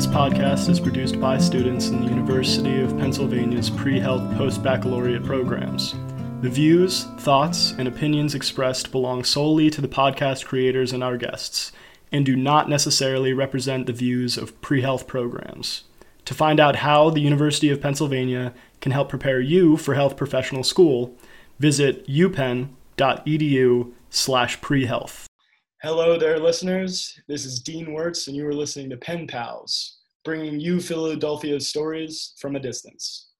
This podcast is produced by students in the University of Pennsylvania's pre health post baccalaureate programs. The views, thoughts, and opinions expressed belong solely to the podcast creators and our guests, and do not necessarily represent the views of pre health programs. To find out how the University of Pennsylvania can help prepare you for health professional school, visit upenn.edu slash prehealth. Hello there, listeners. This is Dean Wirtz, and you are listening to Pen Pals, bringing you Philadelphia's stories from a distance.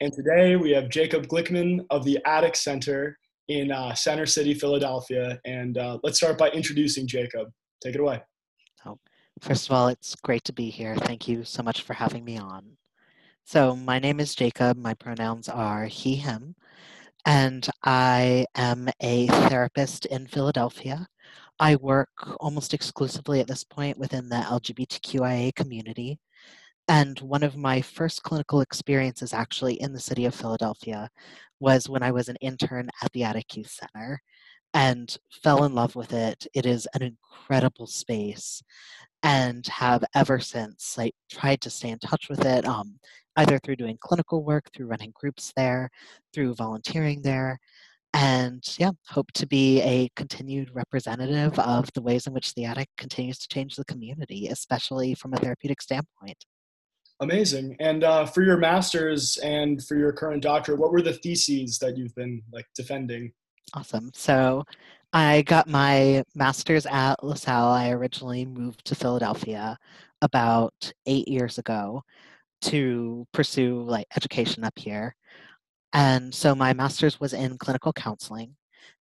And today we have Jacob Glickman of the Attic Center in uh, Center City, Philadelphia. And uh, let's start by introducing Jacob. Take it away. Oh, first of all, it's great to be here. Thank you so much for having me on. So, my name is Jacob. My pronouns are he, him, and I am a therapist in Philadelphia. I work almost exclusively at this point within the LGBTQIA community. And one of my first clinical experiences actually in the city of Philadelphia was when I was an intern at the Attic Youth Center and fell in love with it. It is an incredible space and have ever since like tried to stay in touch with it um, either through doing clinical work through running groups there through volunteering there and yeah, hope to be a continued representative of the ways in which the attic continues to change the community, especially from a therapeutic standpoint. Amazing. And uh, for your master's and for your current doctorate, what were the theses that you've been like defending? Awesome. So I got my master's at LaSalle. I originally moved to Philadelphia about eight years ago to pursue like education up here. And so my master's was in clinical counseling.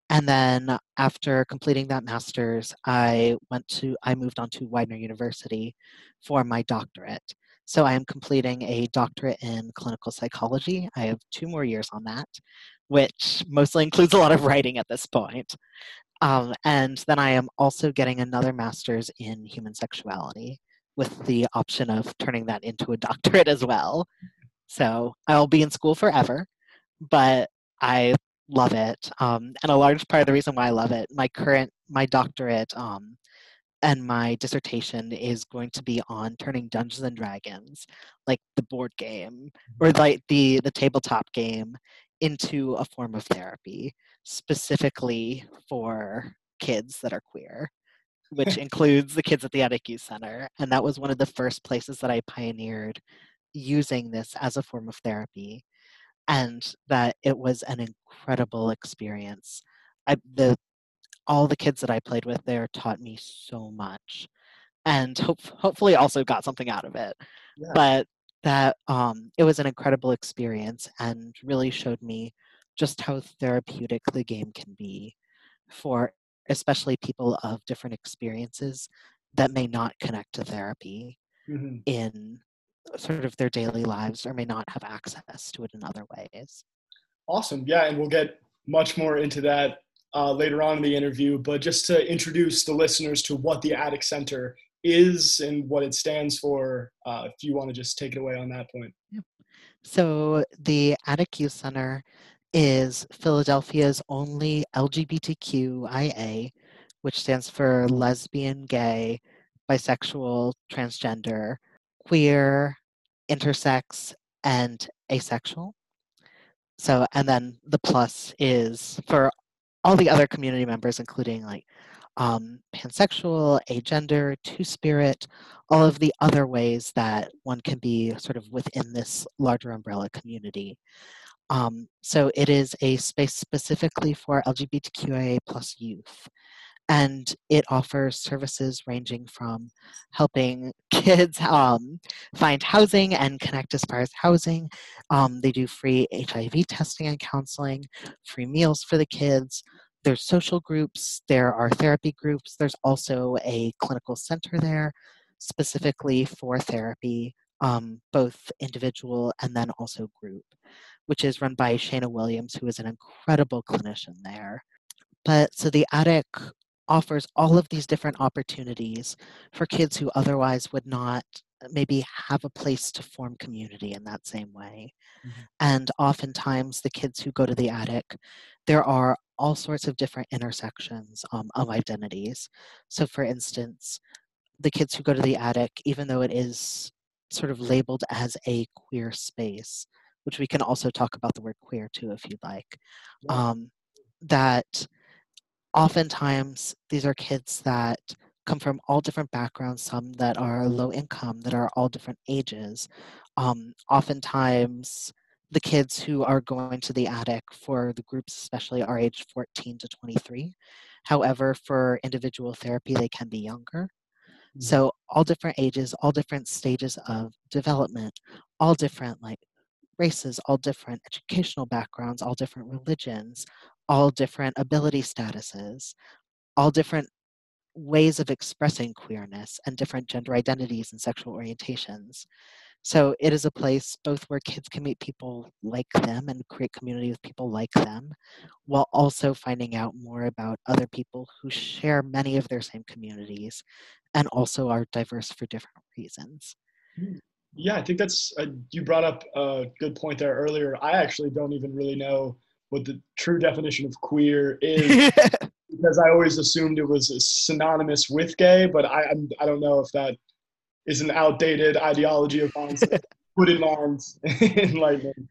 And then after completing that master's, I went to, I moved on to Widener University for my doctorate. So I am completing a doctorate in clinical psychology. I have two more years on that, which mostly includes a lot of writing at this point. Um, and then I am also getting another master's in human sexuality with the option of turning that into a doctorate as well. So I'll be in school forever but I love it. Um, and a large part of the reason why I love it, my current, my doctorate um, and my dissertation is going to be on turning Dungeons and Dragons, like the board game or mm-hmm. like the the tabletop game, into a form of therapy, specifically for kids that are queer, which includes the kids at the Attic Youth Center. And that was one of the first places that I pioneered using this as a form of therapy and that it was an incredible experience. I, the all the kids that I played with there taught me so much, and hope, hopefully also got something out of it. Yeah. But that um, it was an incredible experience and really showed me just how therapeutic the game can be for especially people of different experiences that may not connect to therapy mm-hmm. in sort of their daily lives or may not have access to it in other ways. Awesome. Yeah, and we'll get much more into that uh, later on in the interview. But just to introduce the listeners to what the Attic Center is and what it stands for, uh, if you want to just take it away on that point. Yep. So, the Attic Youth Center is Philadelphia's only LGBTQIA, which stands for lesbian, gay, bisexual, transgender, queer, intersex, and asexual. So, and then the plus is for all the other community members, including like um, pansexual, agender, two spirit, all of the other ways that one can be sort of within this larger umbrella community. Um, so it is a space specifically for LGBTQIA plus youth and it offers services ranging from helping kids um, find housing and connect as far as housing. Um, they do free HIV testing and counseling, free meals for the kids. There's social groups, there are therapy groups. There's also a clinical center there specifically for therapy, um, both individual and then also group, which is run by Shana Williams, who is an incredible clinician there. But so the attic offers all of these different opportunities for kids who otherwise would not uh, maybe have a place to form community in that same way. Mm-hmm. And oftentimes, the kids who go to the attic, there are all sorts of different intersections um, of identities. So, for instance, the kids who go to the attic, even though it is sort of labeled as a queer space, which we can also talk about the word queer too if you'd like. Um, that oftentimes these are kids that come from all different backgrounds, some that are low income, that are all different ages. Um, oftentimes, the kids who are going to the attic for the groups, especially, are age 14 to 23. However, for individual therapy, they can be younger. Mm-hmm. So, all different ages, all different stages of development, all different like races, all different educational backgrounds, all different religions, all different ability statuses, all different ways of expressing queerness and different gender identities and sexual orientations. So it is a place both where kids can meet people like them and create community with people like them, while also finding out more about other people who share many of their same communities and also are diverse for different reasons. Hmm. Yeah, I think that's, uh, you brought up a good point there earlier. I actually don't even really know what the true definition of queer is because I always assumed it was synonymous with gay, but I, I don't know if that is an outdated ideology of mine. put in mind enlightenment.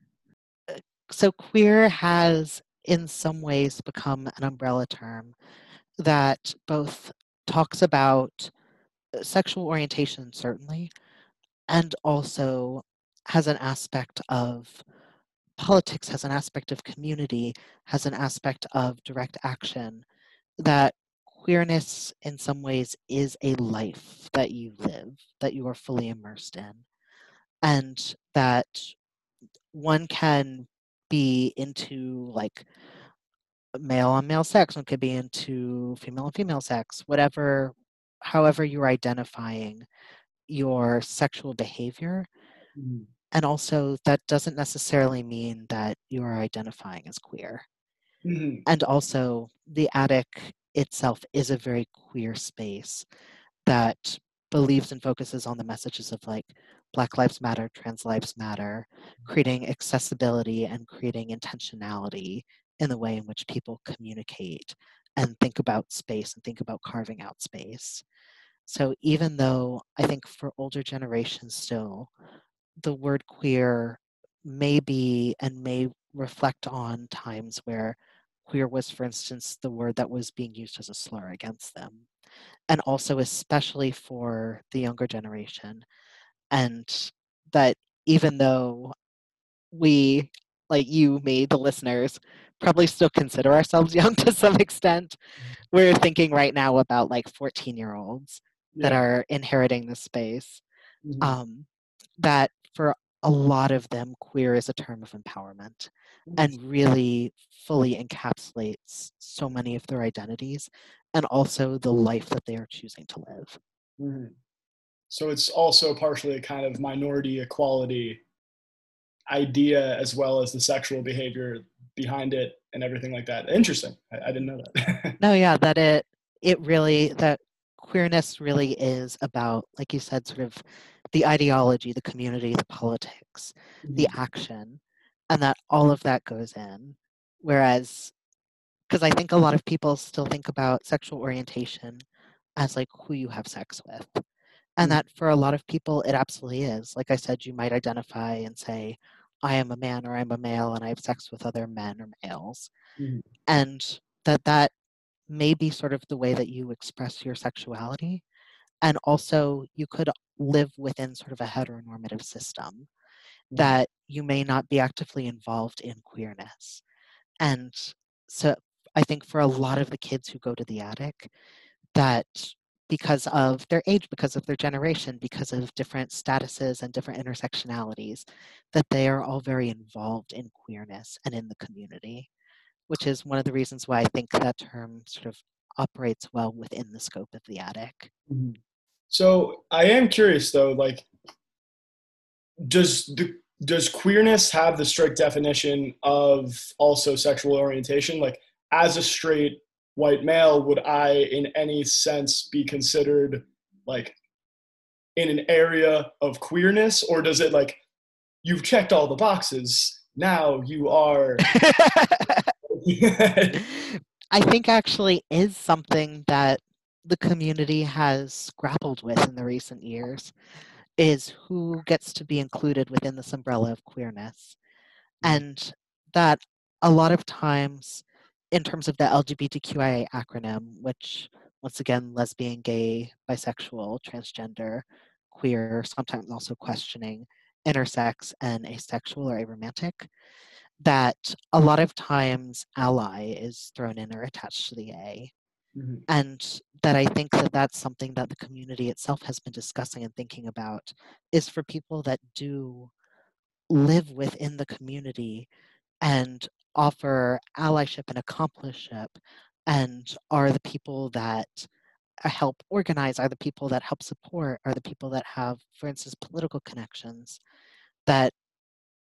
So queer has in some ways become an umbrella term that both talks about uh, sexual orientation certainly and also has an aspect of politics has an aspect of community has an aspect of direct action that queerness in some ways is a life that you live, that you are fully immersed in, and that one can be into like male on male sex, one could be into female on female sex, whatever, however you're identifying your sexual behavior. Mm-hmm. And also, that doesn't necessarily mean that you are identifying as queer. Mm-hmm. And also, the attic itself is a very queer space that believes and focuses on the messages of like Black Lives Matter, Trans Lives Matter, creating accessibility and creating intentionality in the way in which people communicate and think about space and think about carving out space. So even though I think for older generations still, the word queer may be and may reflect on times where queer was, for instance, the word that was being used as a slur against them. And also, especially for the younger generation. And that even though we, like you, me, the listeners, probably still consider ourselves young to some extent, we're thinking right now about like 14 year olds yeah. that are inheriting the space. Mm-hmm. Um, that for a lot of them, queer is a term of empowerment and really fully encapsulates so many of their identities and also the life that they are choosing to live. Mm-hmm. So it's also partially a kind of minority equality idea as well as the sexual behavior behind it and everything like that. Interesting. I, I didn't know that. no, yeah, that it it really that queerness really is about, like you said, sort of the ideology, the community, the politics, mm-hmm. the action, and that all of that goes in. Whereas, because I think a lot of people still think about sexual orientation as like who you have sex with. And mm-hmm. that for a lot of people, it absolutely is. Like I said, you might identify and say, I am a man or I'm a male and I have sex with other men or males. Mm-hmm. And that that may be sort of the way that you express your sexuality. And also, you could live within sort of a heteronormative system that you may not be actively involved in queerness. And so I think for a lot of the kids who go to the attic, that because of their age, because of their generation, because of different statuses and different intersectionalities, that they are all very involved in queerness and in the community, which is one of the reasons why I think that term sort of operates well within the scope of the attic. Mm-hmm. So I am curious though, like, does the does queerness have the strict definition of also sexual orientation? Like, as a straight white male, would I, in any sense, be considered like in an area of queerness, or does it like you've checked all the boxes? Now you are. I think actually is something that the community has grappled with in the recent years is who gets to be included within this umbrella of queerness. And that a lot of times, in terms of the LGBTQIA acronym, which once again, lesbian, gay, bisexual, transgender, queer, sometimes also questioning, intersex, and asexual or aromantic, that a lot of times ally is thrown in or attached to the A. Mm-hmm. And that I think that that's something that the community itself has been discussing and thinking about is for people that do live within the community and offer allyship and accompliceship and are the people that uh, help organize are the people that help support are the people that have for instance political connections that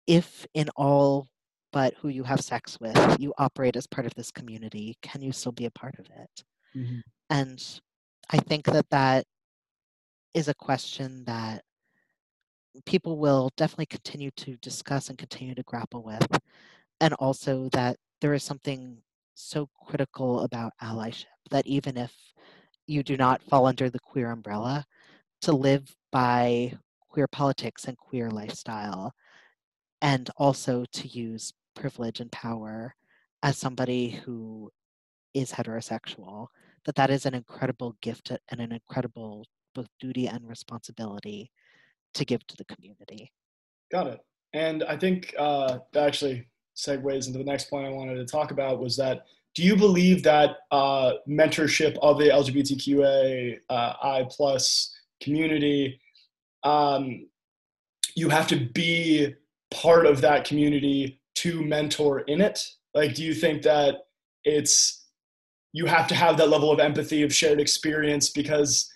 if in all but who you have sex with you operate as part of this community can you still be a part of it mm-hmm. and i think that that is a question that people will definitely continue to discuss and continue to grapple with and also that there is something so critical about allyship that even if you do not fall under the queer umbrella, to live by queer politics and queer lifestyle, and also to use privilege and power as somebody who is heterosexual, that that is an incredible gift and an incredible both duty and responsibility to give to the community. Got it. And I think uh, that actually segues into the next point I wanted to talk about was that do you believe that uh, mentorship of the LGBTQA uh, I plus community, um, you have to be part of that community to mentor in it? Like, do you think that it's you have to have that level of empathy of shared experience because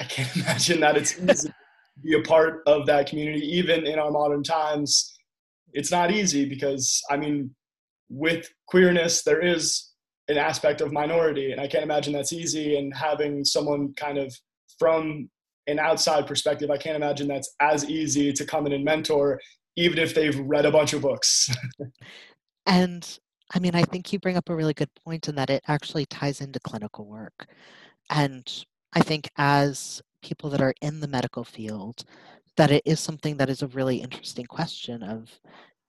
I can't imagine that it's easy to be a part of that community, even in our modern times it's not easy because I mean, with queerness, there is an aspect of minority, and I can't imagine that's easy. And having someone kind of from an outside perspective, I can't imagine that's as easy to come in and mentor, even if they've read a bunch of books. and I mean, I think you bring up a really good point in that it actually ties into clinical work. And I think as people that are in the medical field, that it is something that is a really interesting question of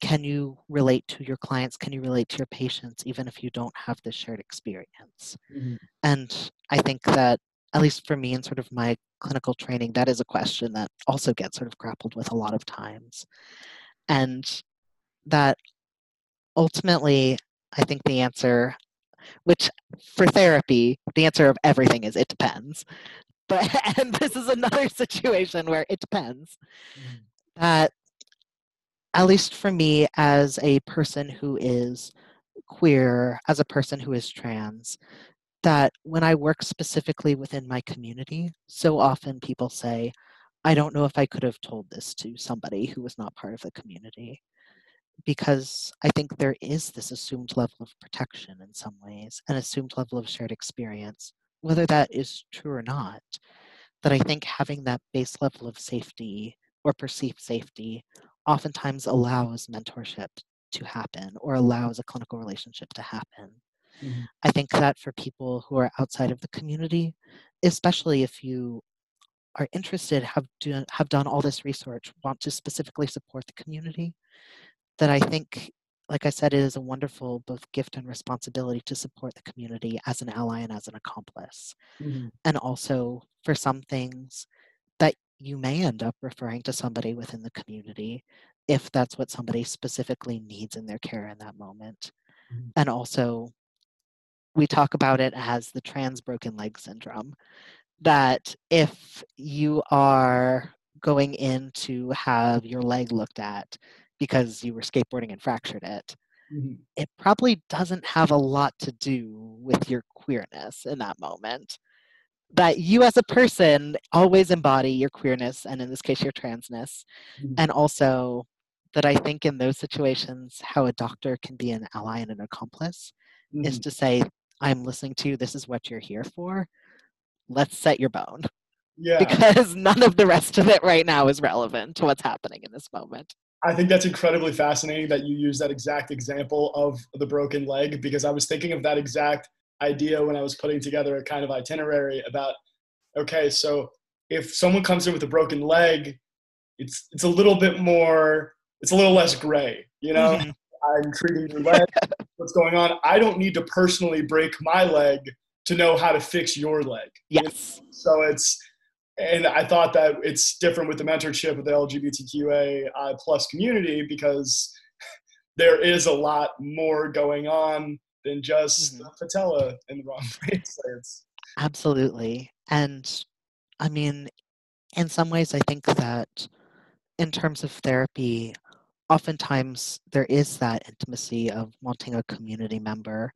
can you relate to your clients can you relate to your patients even if you don't have this shared experience mm-hmm. and i think that at least for me in sort of my clinical training that is a question that also gets sort of grappled with a lot of times and that ultimately i think the answer which for therapy the answer of everything is it depends. But and this is another situation where it depends. Mm. that at least for me as a person who is queer as a person who is trans that when i work specifically within my community so often people say i don't know if i could have told this to somebody who was not part of the community because i think there is this assumed level of protection in some ways an assumed level of shared experience whether that is true or not, that I think having that base level of safety or perceived safety oftentimes allows mentorship to happen or allows a clinical relationship to happen. Mm-hmm. I think that for people who are outside of the community, especially if you are interested, have do, have done all this research, want to specifically support the community, that I think like I said, it is a wonderful both gift and responsibility to support the community as an ally and as an accomplice. Mm-hmm. And also for some things that you may end up referring to somebody within the community if that's what somebody specifically needs in their care in that moment. Mm-hmm. And also, we talk about it as the trans broken leg syndrome that if you are going in to have your leg looked at because you were skateboarding and fractured it, mm-hmm. it probably doesn't have a lot to do with your queerness in that moment. That you as a person always embody your queerness and in this case your transness. Mm-hmm. And also that I think in those situations, how a doctor can be an ally and an accomplice mm-hmm. is to say, I'm listening to you, this is what you're here for. Let's set your bone. Yeah. Because none of the rest of it right now is relevant to what's happening in this moment. I think that's incredibly fascinating that you use that exact example of the broken leg because I was thinking of that exact idea when I was putting together a kind of itinerary about okay, so if someone comes in with a broken leg, it's it's a little bit more, it's a little less gray, you know. Mm-hmm. I'm treating your leg. What's going on? I don't need to personally break my leg to know how to fix your leg. Yes. So it's, and I thought that it's different with the mentorship of the LGBTQA plus community because there is a lot more going on than just mm-hmm. patella in the wrong place. Absolutely. And I mean, in some ways, I think that in terms of therapy, oftentimes there is that intimacy of wanting a community member,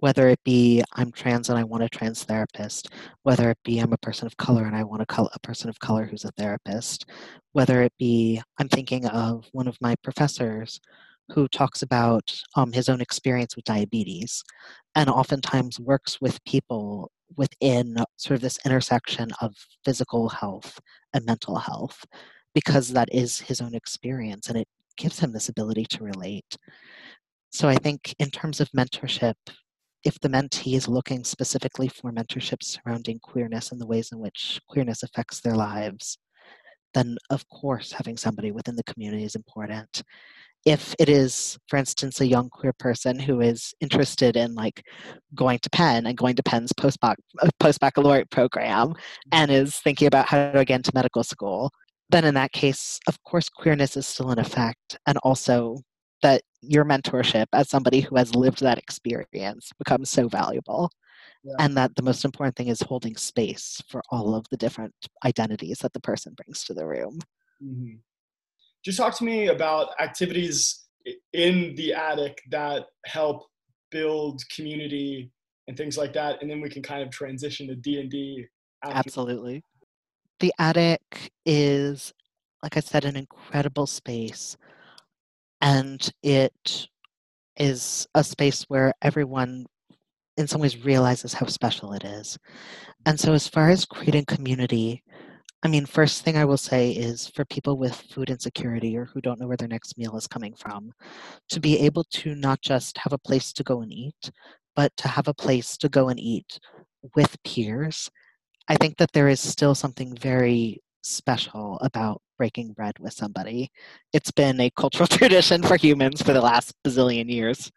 whether it be I'm trans and I want a trans therapist, whether it be I'm a person of color and I want a, col- a person of color who's a therapist, whether it be I'm thinking of one of my professors who talks about um, his own experience with diabetes and oftentimes works with people within sort of this intersection of physical health and mental health because that is his own experience and it gives him this ability to relate. So I think in terms of mentorship, if the mentee is looking specifically for mentorship surrounding queerness and the ways in which queerness affects their lives, then of course having somebody within the community is important. If it is for instance a young queer person who is interested in like going to penn and going to penn's post uh, baccalaureate program and is thinking about how to get into medical school then in that case of course queerness is still in effect and also that your mentorship as somebody who has lived that experience becomes so valuable yeah. and that the most important thing is holding space for all of the different identities that the person brings to the room. Mm-hmm. Just talk to me about activities in the attic that help build community and things like that and then we can kind of transition to d&d absolutely. The attic is like i said an incredible space and it is a space where everyone in some ways realizes how special it is and so as far as creating community I mean, first thing I will say is for people with food insecurity or who don't know where their next meal is coming from, to be able to not just have a place to go and eat, but to have a place to go and eat with peers. I think that there is still something very special about breaking bread with somebody. It's been a cultural tradition for humans for the last bazillion years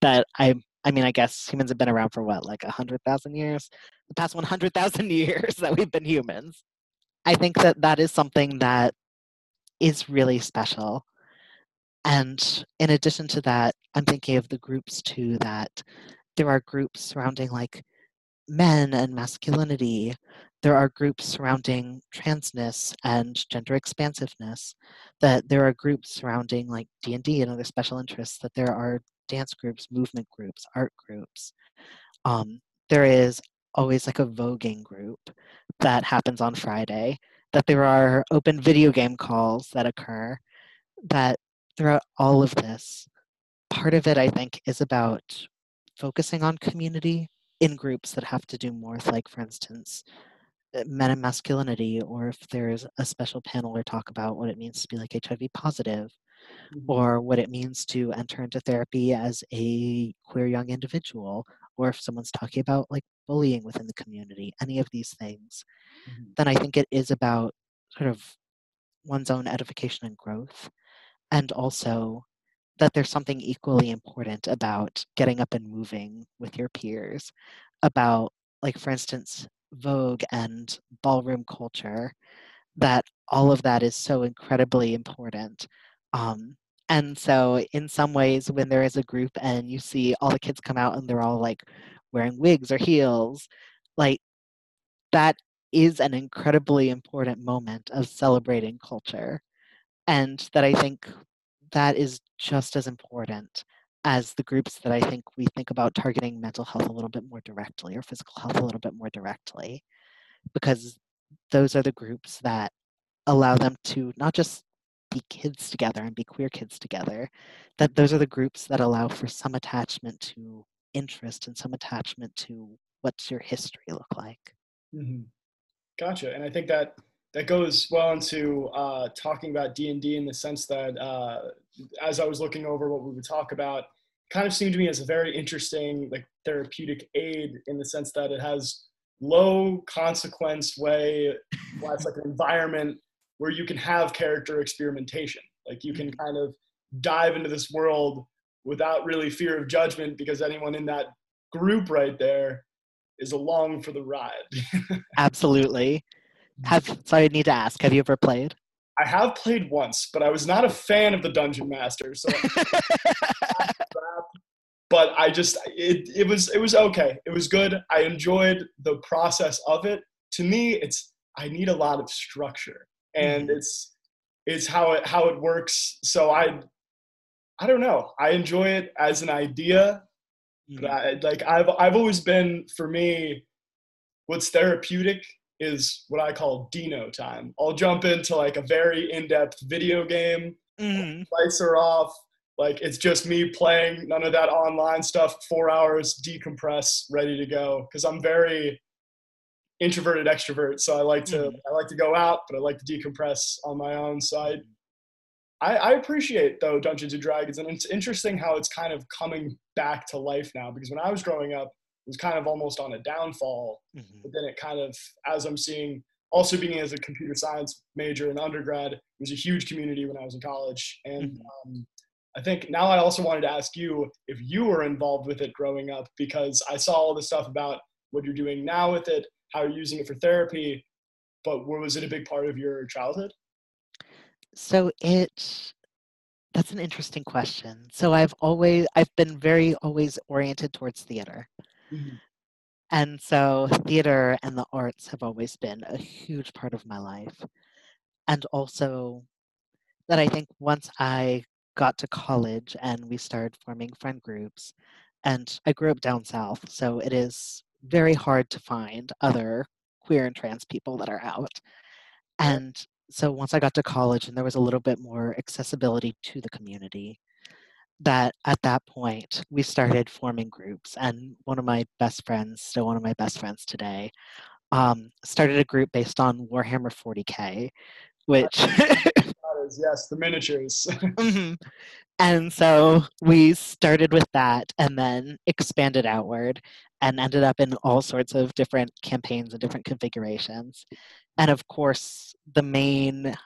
that I I mean, I guess humans have been around for what, like a hundred thousand years? The past one hundred thousand years that we've been humans. I think that that is something that is really special. And in addition to that, I'm thinking of the groups too that there are groups surrounding like men and masculinity. There are groups surrounding transness and gender expansiveness. That there are groups surrounding like D and other special interests. That there are dance groups, movement groups, art groups. Um, there is always like a voguing group that happens on Friday, that there are open video game calls that occur, that throughout all of this, part of it I think is about focusing on community in groups that have to do more like for instance men and masculinity or if there's a special panel or talk about what it means to be like hiv positive mm-hmm. or what it means to enter into therapy as a queer young individual or if someone's talking about like bullying within the community, any of these things, mm-hmm. then I think it is about sort of one's own edification and growth. And also that there's something equally important about getting up and moving with your peers, about, like, for instance, Vogue and ballroom culture, that all of that is so incredibly important. Um, and so, in some ways, when there is a group and you see all the kids come out and they're all like wearing wigs or heels, like that is an incredibly important moment of celebrating culture. And that I think that is just as important as the groups that I think we think about targeting mental health a little bit more directly or physical health a little bit more directly, because those are the groups that allow them to not just be kids together and be queer kids together, that those are the groups that allow for some attachment to interest and some attachment to what's your history look like. Mm-hmm. Gotcha. And I think that that goes well into uh, talking about D&D in the sense that uh, as I was looking over what we would talk about, kind of seemed to me as a very interesting like therapeutic aid in the sense that it has low consequence way. Well, it's like an environment where you can have character experimentation. Like you can kind of dive into this world without really fear of judgment because anyone in that group right there is along for the ride. Absolutely. Have so I need to ask, have you ever played? I have played once, but I was not a fan of the Dungeon Master. So but I just it, it was it was okay. It was good. I enjoyed the process of it. To me, it's I need a lot of structure. And mm-hmm. it's it's how it how it works. So I I don't know. I enjoy it as an idea, mm-hmm. but I, like I've I've always been for me, what's therapeutic is what I call Dino time. I'll jump into like a very in-depth video game. Mm-hmm. Lights are off. Like it's just me playing, none of that online stuff. Four hours, decompress, ready to go. Because I'm very introverted extrovert, so I like to mm-hmm. I like to go out, but I like to decompress on my own. So I I, I, appreciate though Dungeons and Dragons, and it's interesting how it's kind of coming back to life now. Because when I was growing up, was kind of almost on a downfall. Mm-hmm. But then it kind of, as I'm seeing, also being as a computer science major in undergrad, it was a huge community when I was in college. And mm-hmm. um, I think now I also wanted to ask you if you were involved with it growing up, because I saw all the stuff about what you're doing now with it, how you're using it for therapy. But was it a big part of your childhood? So it that's an interesting question. So I've always I've been very always oriented towards theater. Mm-hmm. And so theater and the arts have always been a huge part of my life. And also that I think once I got to college and we started forming friend groups and I grew up down south, so it is very hard to find other queer and trans people that are out. And so once I got to college and there was a little bit more accessibility to the community, that at that point we started forming groups. And one of my best friends, still one of my best friends today, um, started a group based on Warhammer 40k, which yes, the miniatures. mm-hmm. And so we started with that and then expanded outward and ended up in all sorts of different campaigns and different configurations. And of course, the main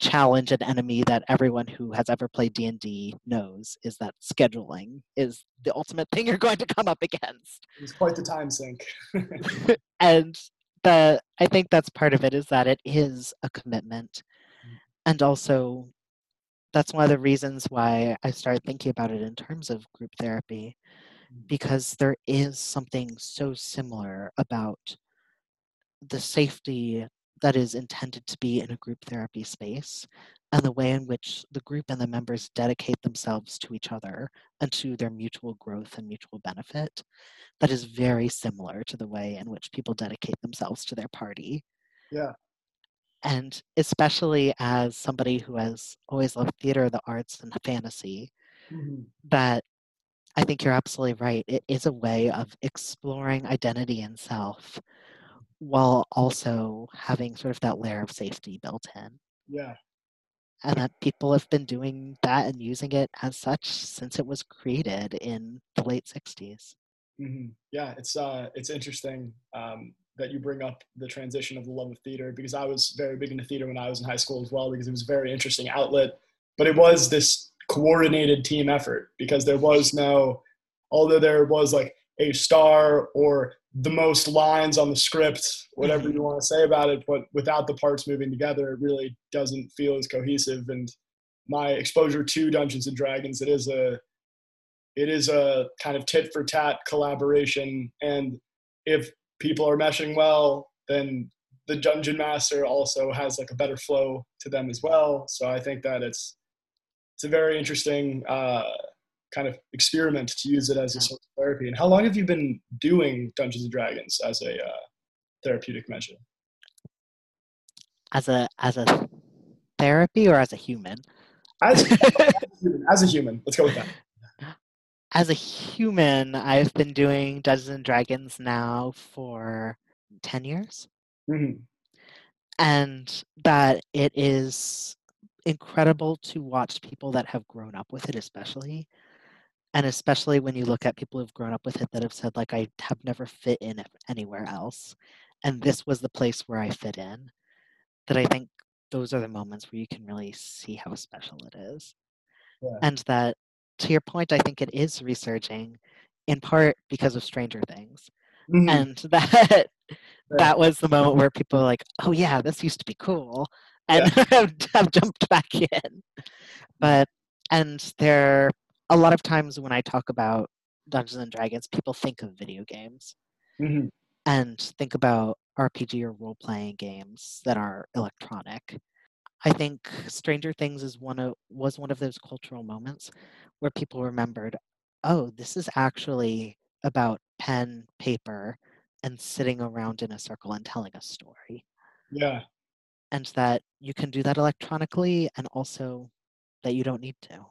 challenge and enemy that everyone who has ever played D&D knows is that scheduling is the ultimate thing you're going to come up against. It's quite the time sink. and the I think that's part of it is that it is a commitment. Mm. And also that's one of the reasons why I started thinking about it in terms of group therapy mm. because there is something so similar about the safety that is intended to be in a group therapy space and the way in which the group and the members dedicate themselves to each other and to their mutual growth and mutual benefit that is very similar to the way in which people dedicate themselves to their party. Yeah. And especially as somebody who has always loved theater, the arts, and fantasy, mm-hmm. that I think you're absolutely right. It is a way of exploring identity and self while also having sort of that layer of safety built in. Yeah. And that people have been doing that and using it as such since it was created in the late 60s. Mm-hmm. Yeah, it's uh, it's interesting um, that you bring up the transition of the love of theater because I was very big into theater when I was in high school as well because it was a very interesting outlet. But it was this coordinated team effort because there was no, although there was like a star or the most lines on the script, whatever mm-hmm. you want to say about it, but without the parts moving together, it really doesn't feel as cohesive. And my exposure to Dungeons and Dragons, it is a it is a kind of tit for tat collaboration. And if people are meshing well, then the dungeon master also has like a better flow to them as well. So I think that it's it's a very interesting uh, kind of experiment to use it as a source of therapy. And how long have you been doing Dungeons and Dragons as a uh, therapeutic measure? As a as a therapy or as a human? As, as, a human, as a human, let's go with that. As a human, I've been doing Dungeons and Dragons now for ten years, mm-hmm. and that it is incredible to watch people that have grown up with it, especially and especially when you look at people who've grown up with it that have said like i have never fit in anywhere else and this was the place where i fit in that i think those are the moments where you can really see how special it is Yeah. and that to your point i think it is resurging in part because of stranger things Mhm. and that that was the moment where people are like oh yeah this used to be cool and have, have jumped back in but and there a lot of times when i talk about dungeons and dragons people think of video games Mhm. and think about rpg or role-playing games that are electronic. I think stranger things is one of was one of those cultural moments where people remembered oh this is actually about pen paper and sitting around in a circle and telling a story. Yeah. And that you can do that electronically and also that you don't need to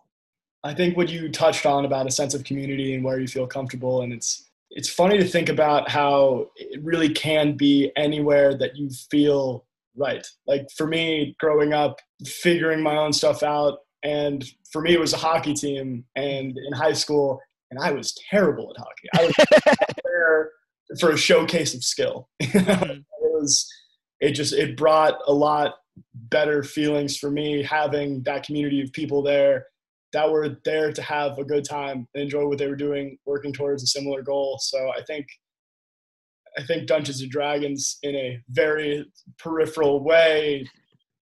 I think what you touched on about a sense of community and where you feel comfortable, and it's it's funny to think about how it really can be anywhere that you feel right. Like for me, growing up, figuring my own stuff out, and for me, it was a hockey team, and in high school, and I was terrible at hockey. I was there for a showcase of skill. It was it just it brought a lot better feelings for me having that community of people there that were there to have a good time and enjoy what they were doing working towards a similar goal. So i think i think dungeons and dragons in a very peripheral way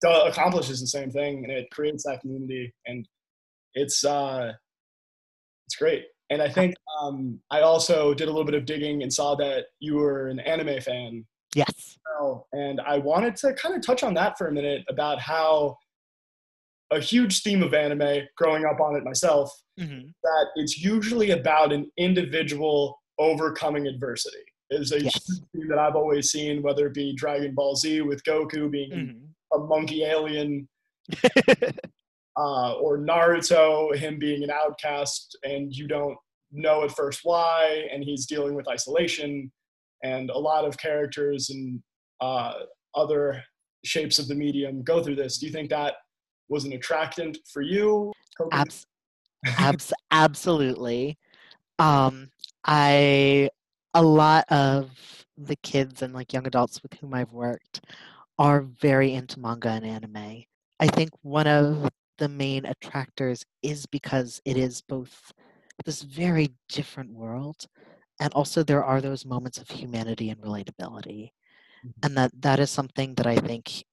accomplishes the same thing and it creates that community and it's uh it's great. And i think um i also did a little bit of digging and saw that you were an anime fan. Yes. And I wanted to kind of touch on that for a minute about how a huge theme of anime, growing up on it myself, hmm that it's usually about an individual overcoming adversity. Is a Yes. huge theme that I've always seen, whether it be Dragon Ball Z with Goku being hmm a monkey alien, uh, or Naruto, him being an outcast, and you don't know at first why, and he's dealing with isolation, and a lot of characters and uh, other shapes of the medium go through this. Do you think that was an attractant for you? Abs- abs- absolutely. Um, I a lot of the kids and like young adults with whom I've worked are very into manga and anime. I think one of the main attractors is because it is both this very different world and also there are those moments of humanity and relatability Mhm. and that that is something that I think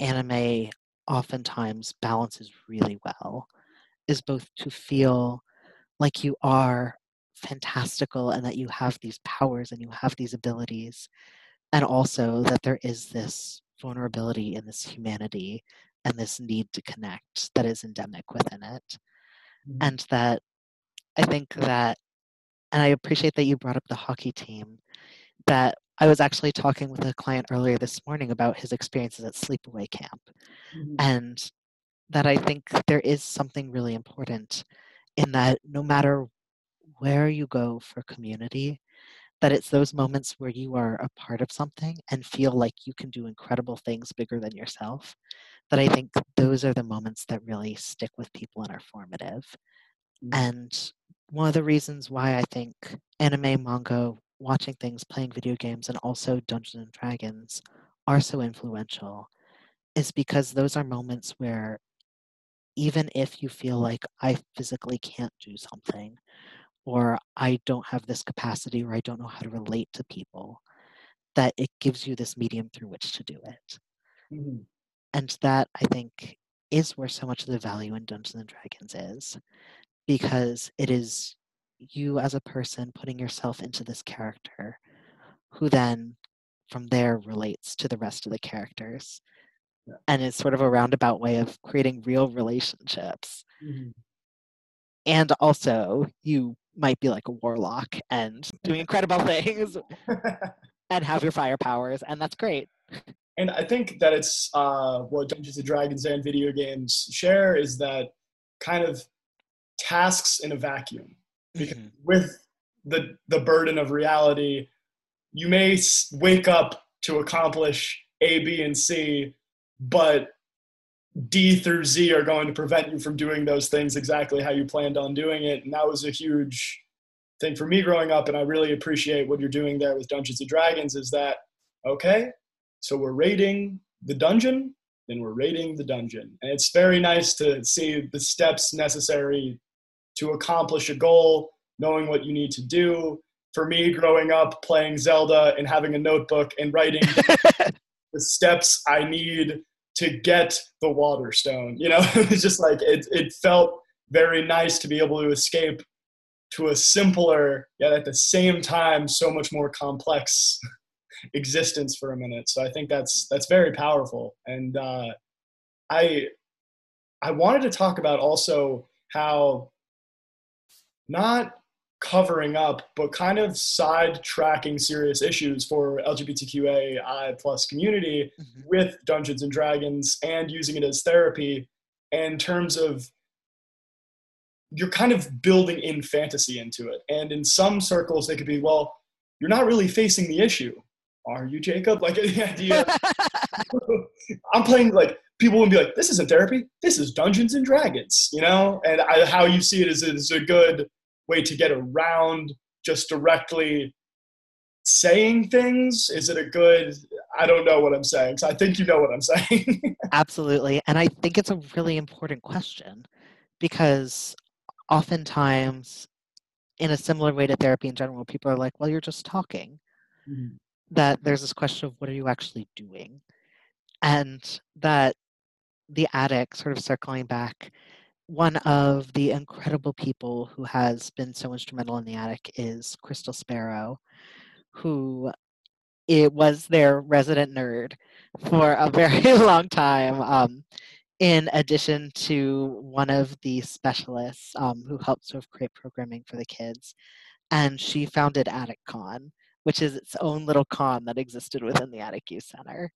anime oftentimes balances really well is both to feel like you are fantastical and that you have these powers and you have these abilities and also that there is this vulnerability and this humanity and this need to connect that is endemic within it Mhm. and that i think that and i appreciate that you brought up the hockey team that i was actually talking with a client earlier this morning about his experiences at sleepaway camp Mhm. and that I think there is something really important in that no matter where you go for community, that it's those moments where you are a part of something and feel like you can do incredible things bigger than yourself. That I think those are the moments that really stick with people and are formative. Mm. And one of the reasons why I think anime, manga, watching things, playing video games, and also Dungeons and Dragons are so influential is because those are moments where even if you feel like I physically can't do something, or I don't have this capacity, or I don't know how to relate to people, that it gives you this medium through which to do it. Mhm. And that I think is where so much of the value in Dungeons and Dragons is, because it is you as a person putting yourself into this character who then from there relates to the rest of the characters. Yeah. And it's sort of a roundabout way of creating real relationships. Mhm. And also, you might be like a warlock and doing incredible things and have your fire powers, and that's great. and I think that it's uh, what Dungeons and Dragons and video games share is that kind of tasks in a vacuum. Because Mhm. with the the burden of reality, you may wake up to accomplish A, B, and C, but D through Z are going to prevent you from doing those things exactly how you planned on doing it. And that was a huge thing for me growing up. And I really appreciate what you're doing there with Dungeons and Dragons is that, okay, so we're raiding the dungeon, then we're raiding the dungeon. And it's very nice to see the steps necessary to accomplish a goal, knowing what you need to do. For me, growing up playing Zelda and having a notebook and writing the steps I need to get the water stone. You know, it's just like it, it felt very nice to be able to escape to a simpler, yet at the same time, so much more complex existence for a minute. So I think that's that's very powerful. And uh, I I wanted to talk about also how not covering up, but kind of sidetracking serious issues for LGBTQAI plus community mm-hmm. with Dungeons and Dragons and using it as therapy in terms of you're kind of building in fantasy into it. And in some circles, they could be, well, you're not really facing the issue. Are you, Jacob? Like the idea. I'm playing like people would be like, this isn't therapy. This is Dungeons and Dragons, you know? And I, how you see it is, is a good way to get around just directly saying things? Is it a good? I don't know what I'm saying. So I think you know what I'm saying. Absolutely. And I think it's a really important question because oftentimes, in a similar way to therapy in general, people are like, well, you're just talking. Mm-hmm. That there's this question of what are you actually doing? And that the attic, sort of circling back, one of the incredible people who has been so instrumental in the attic is Crystal Sparrow, who it was their resident nerd for a very long time. Um, in addition to one of the specialists um, who helped sort of create programming for the kids, and she founded AtticCon, which is its own little con that existed within the Attic Youth Center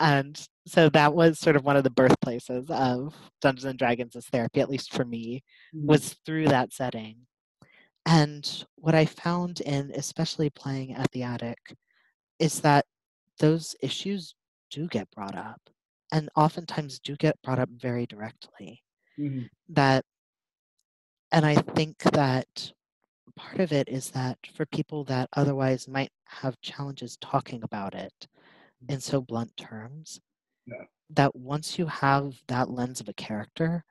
and so that was sort of one of the birthplaces of dungeons and dragons as therapy at least for me mm-hmm. was through that setting and what i found in especially playing at the attic is that those issues do get brought up and oftentimes do get brought up very directly mm-hmm. that and i think that part of it is that for people that otherwise might have challenges talking about it in so blunt terms yeah. that once you have that lens of a character,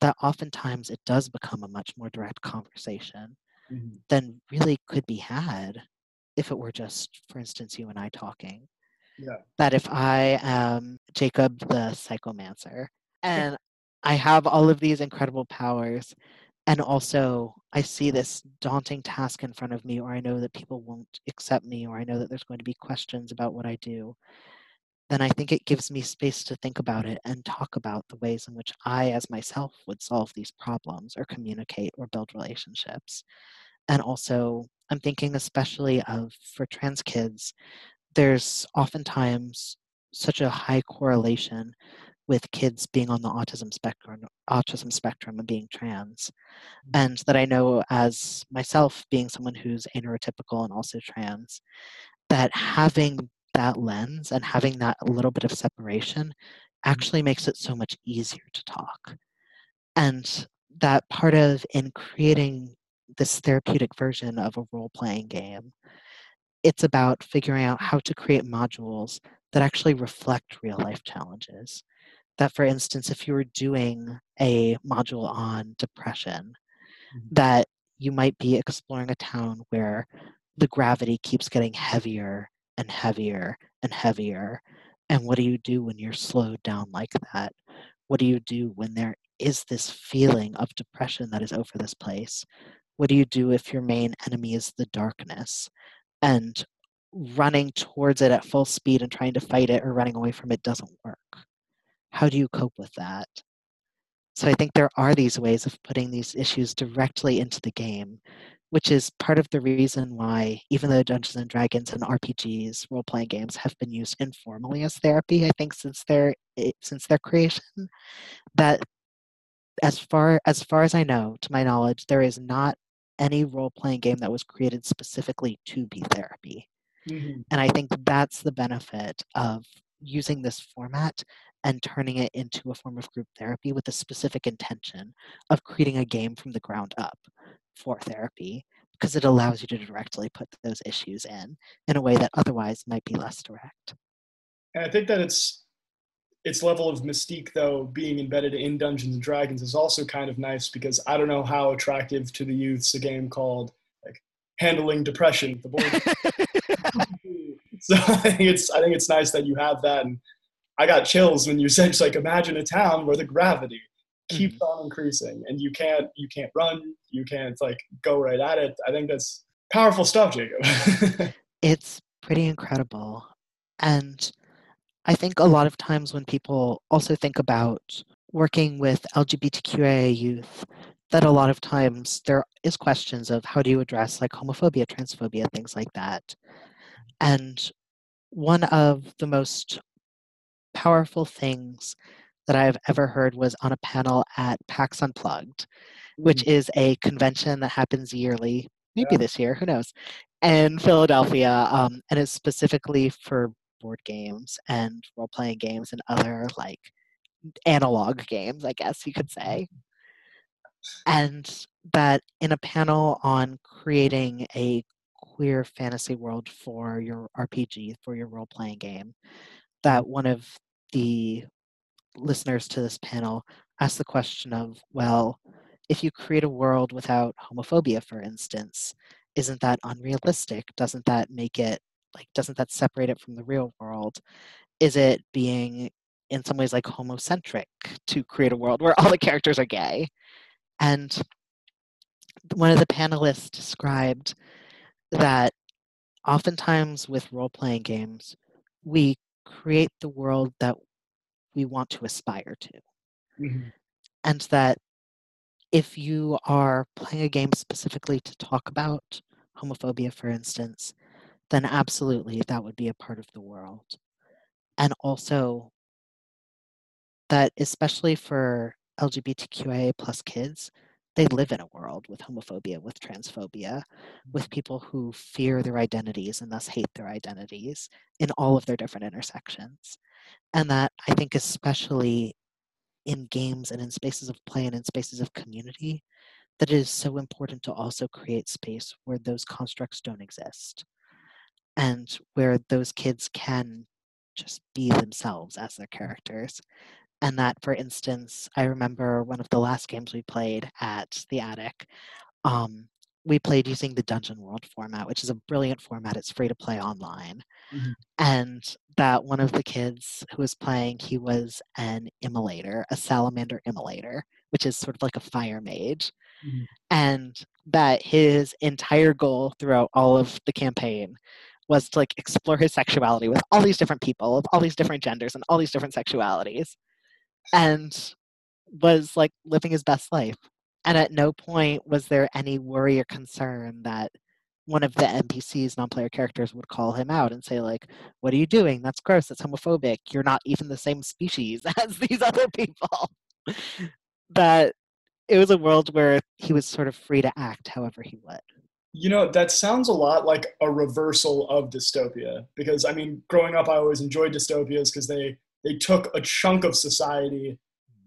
that oftentimes it does become a much more direct conversation mm-hmm. than really could be had if it were just, for instance, you and I talking. Yeah. That if I am Jacob the psychomancer and I have all of these incredible powers, and also I see this daunting task in front of me, or I know that people won't accept me, or I know that there's going to be questions about what I do, then I think it gives me space to think about it and talk about the ways in which I, as myself, would solve these problems or communicate or build relationships. And also, I'm thinking especially of for trans kids, there's oftentimes such a high correlation with kids being on the autism spectrum autism spectrum and being trans mm-hmm. and that i know as myself being someone who's aneurotypical and also trans that having that lens and having that little bit of separation mm-hmm. actually makes it so much easier to talk and that part of in creating this therapeutic version of a role playing game it's about figuring out how to create modules that actually reflect real life challenges. That for instance if you were doing a module on depression mm-hmm. that you might be exploring a town where the gravity keeps getting heavier and heavier and heavier and what do you do when you're slowed down like that? What do you do when there is this feeling of depression that is over this place? What do you do if your main enemy is the darkness? And running towards it at full speed and trying to fight it or running away from it doesn't work how do you cope with that? So I think there are these ways of putting these issues directly into the game, which is part of the reason why, even though Dungeons and Dragons and RPGs, role playing games, have been used informally as therapy, I think since their eh, since their creation, that as far as far as I know, to my knowledge, there is not any role playing game that was created specifically to be therapy. Mm-hmm. And I think that's the benefit of using this format and turning it into a form of group therapy with a specific intention of creating a game from the ground up for therapy because it allows you to directly put those issues in in a way that otherwise might be less direct. And I think that it's its level of mystique though being embedded in Dungeons and Dragons is also kind of nice because I don't know how attractive to the youths a game called like handling depression the board so I think it's I think it's nice that you have that. And I got chills when you said just like imagine a town where the gravity keeps mm-hmm. on increasing and you can't you can't run you can't like go right at it. I think that's powerful stuff jacob. It's pretty incredible. And i think a lot of times when people also think about working with lgbtqa youth that a lot of times there is questions of how do you address like homophobia transphobia things like that and one of the most powerful things that I've ever heard was on a panel at PAX Unplugged, which mm. is a convention that happens yearly, maybe yeah. this year, who knows, in Philadelphia, um, and is specifically for board games and role playing games and other like analog games, I guess you could say. And that in a panel on creating a queer fantasy world for your RPG, for your role playing game, that one of the listeners to this panel asked the question of, well, if you create a world without homophobia, for instance, isn't that unrealistic? Doesn't that make it like doesn't that separate it from the real world? Is it being in some ways like homocentric to create a world where all the characters are gay? And one of the panelists described that oftentimes with role playing games, we create the world that we want to aspire to. Mm-hmm. And that if you are playing a game specifically to talk about homophobia, for instance, then absolutely that would be a part of the world. And also, that especially for LGBTQIA plus kids, they live in a world with homophobia, with transphobia, with mm-hmm. people who fear their identities and thus hate their identities in all of their different intersections and that I think especially in games and in spaces of play and in spaces of community, that it is so important to also create space where those constructs don't exist and where those kids can just be themselves as their characters. And that, for instance, I remember one of the last games we played at the attic. Um, we played using the Dungeon World format, which is a brilliant format. It's free to play online. Mm-hmm. And that one of the kids who was playing, he was an immolator, a salamander immolator, which is sort of like a fire mage. Mm-hmm. And that his entire goal throughout all of the campaign was to like explore his sexuality with all these different people of all these different genders and all these different sexualities. And was like living his best life and at no point was there any worry or concern that one of the NPCs, non-player characters, would call him out and say, like, "What are you doing? That's gross. That's homophobic. You're not even the same species as these other people." that it was a world where he was sort of free to act however he would. You know, that sounds a lot like a reversal of dystopia. Because I mean, growing up, I always enjoyed dystopias because they they took a chunk of society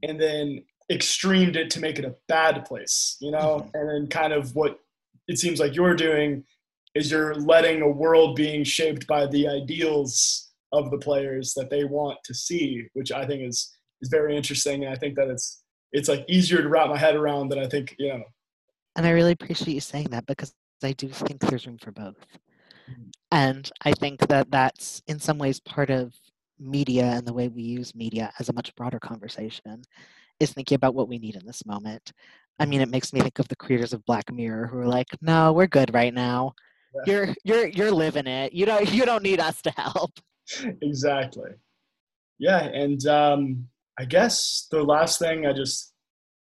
and then extremed it to make it a bad place, you know? Mm-hmm. And then kind of what it seems like you're doing is you're letting a world being shaped by the ideals of the players that they want to see, which I think is is very interesting. And I think that it's it's like easier to wrap my head around than I think, you know. And I really appreciate you saying that because I do think there's room for both. Mm-hmm. And I think that that's in some ways part of media and the way we use media as a much broader conversation is thinking about what we need in this moment. I mean, it makes me think of the creators of Black Mirror who are like, "No, we're good right now. Yeah. You're you're you're living it. You know, you don't need us to help." Exactly. Yeah, and um, I guess the last thing I just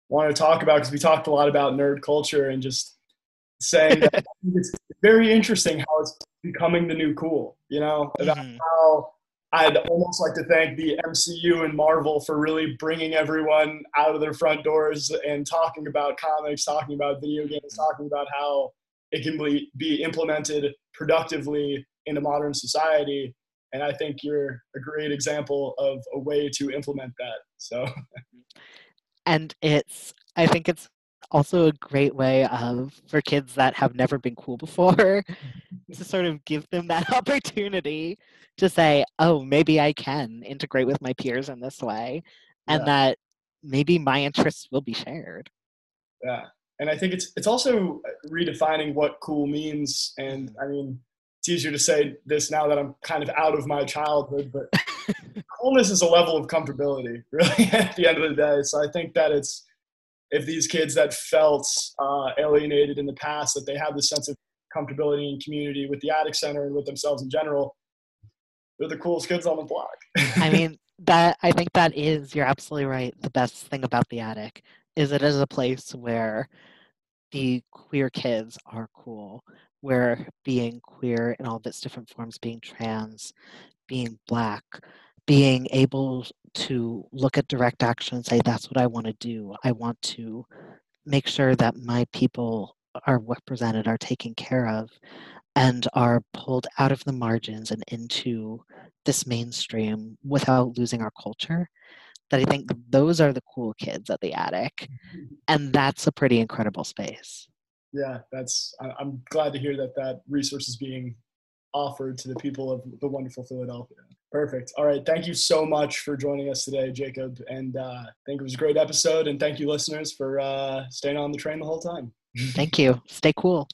want to talk about because we talked a lot about nerd culture and just saying that it's very interesting how it's becoming the new cool. You know, about mm-hmm. how I'd almost like to thank the MCU and Marvel for really bringing everyone out of their front doors and talking about comics, talking about video games, talking about how it can be, be implemented productively in a modern society. and I think you're a great example of a way to implement that. So, and it's I think it's also a great way of for kids that have never been cool before mm-hmm. to sort of give them that opportunity to say, "Oh, maybe I can integrate with my peers in this way," and yeah. that maybe my interests will be shared. Yeah, and I think it's it's also uh, redefining what cool means. And mm-hmm. I mean, it's easier to say this now that I'm kind of out of my childhood, but coolness is a level of comfortability, really, at the end of the day. So I think that it's if these kids that felt uh, alienated in the past that they have this sense of comfortability and community with the attic center and with themselves in general they're the coolest kids on the block. I mean that i think that is you're absolutely right the best thing about the attic is it is a place where the queer kids are cool where being queer in all of its different forms being trans being black being able to look at direct action and say, that's what I want to do. I want to make sure that my people are represented, are taken care of, and are pulled out of the margins and into this mainstream without losing our culture. That I think those are the cool kids at the attic. And that's a pretty incredible space. Yeah, that's, I'm glad to hear that that resource is being offered to the people of the wonderful Philadelphia. Perfect. All right. Thank you so much for joining us today, Jacob. And uh, I think it was a great episode. And thank you, listeners, for uh, staying on the train the whole time. thank you. Stay cool.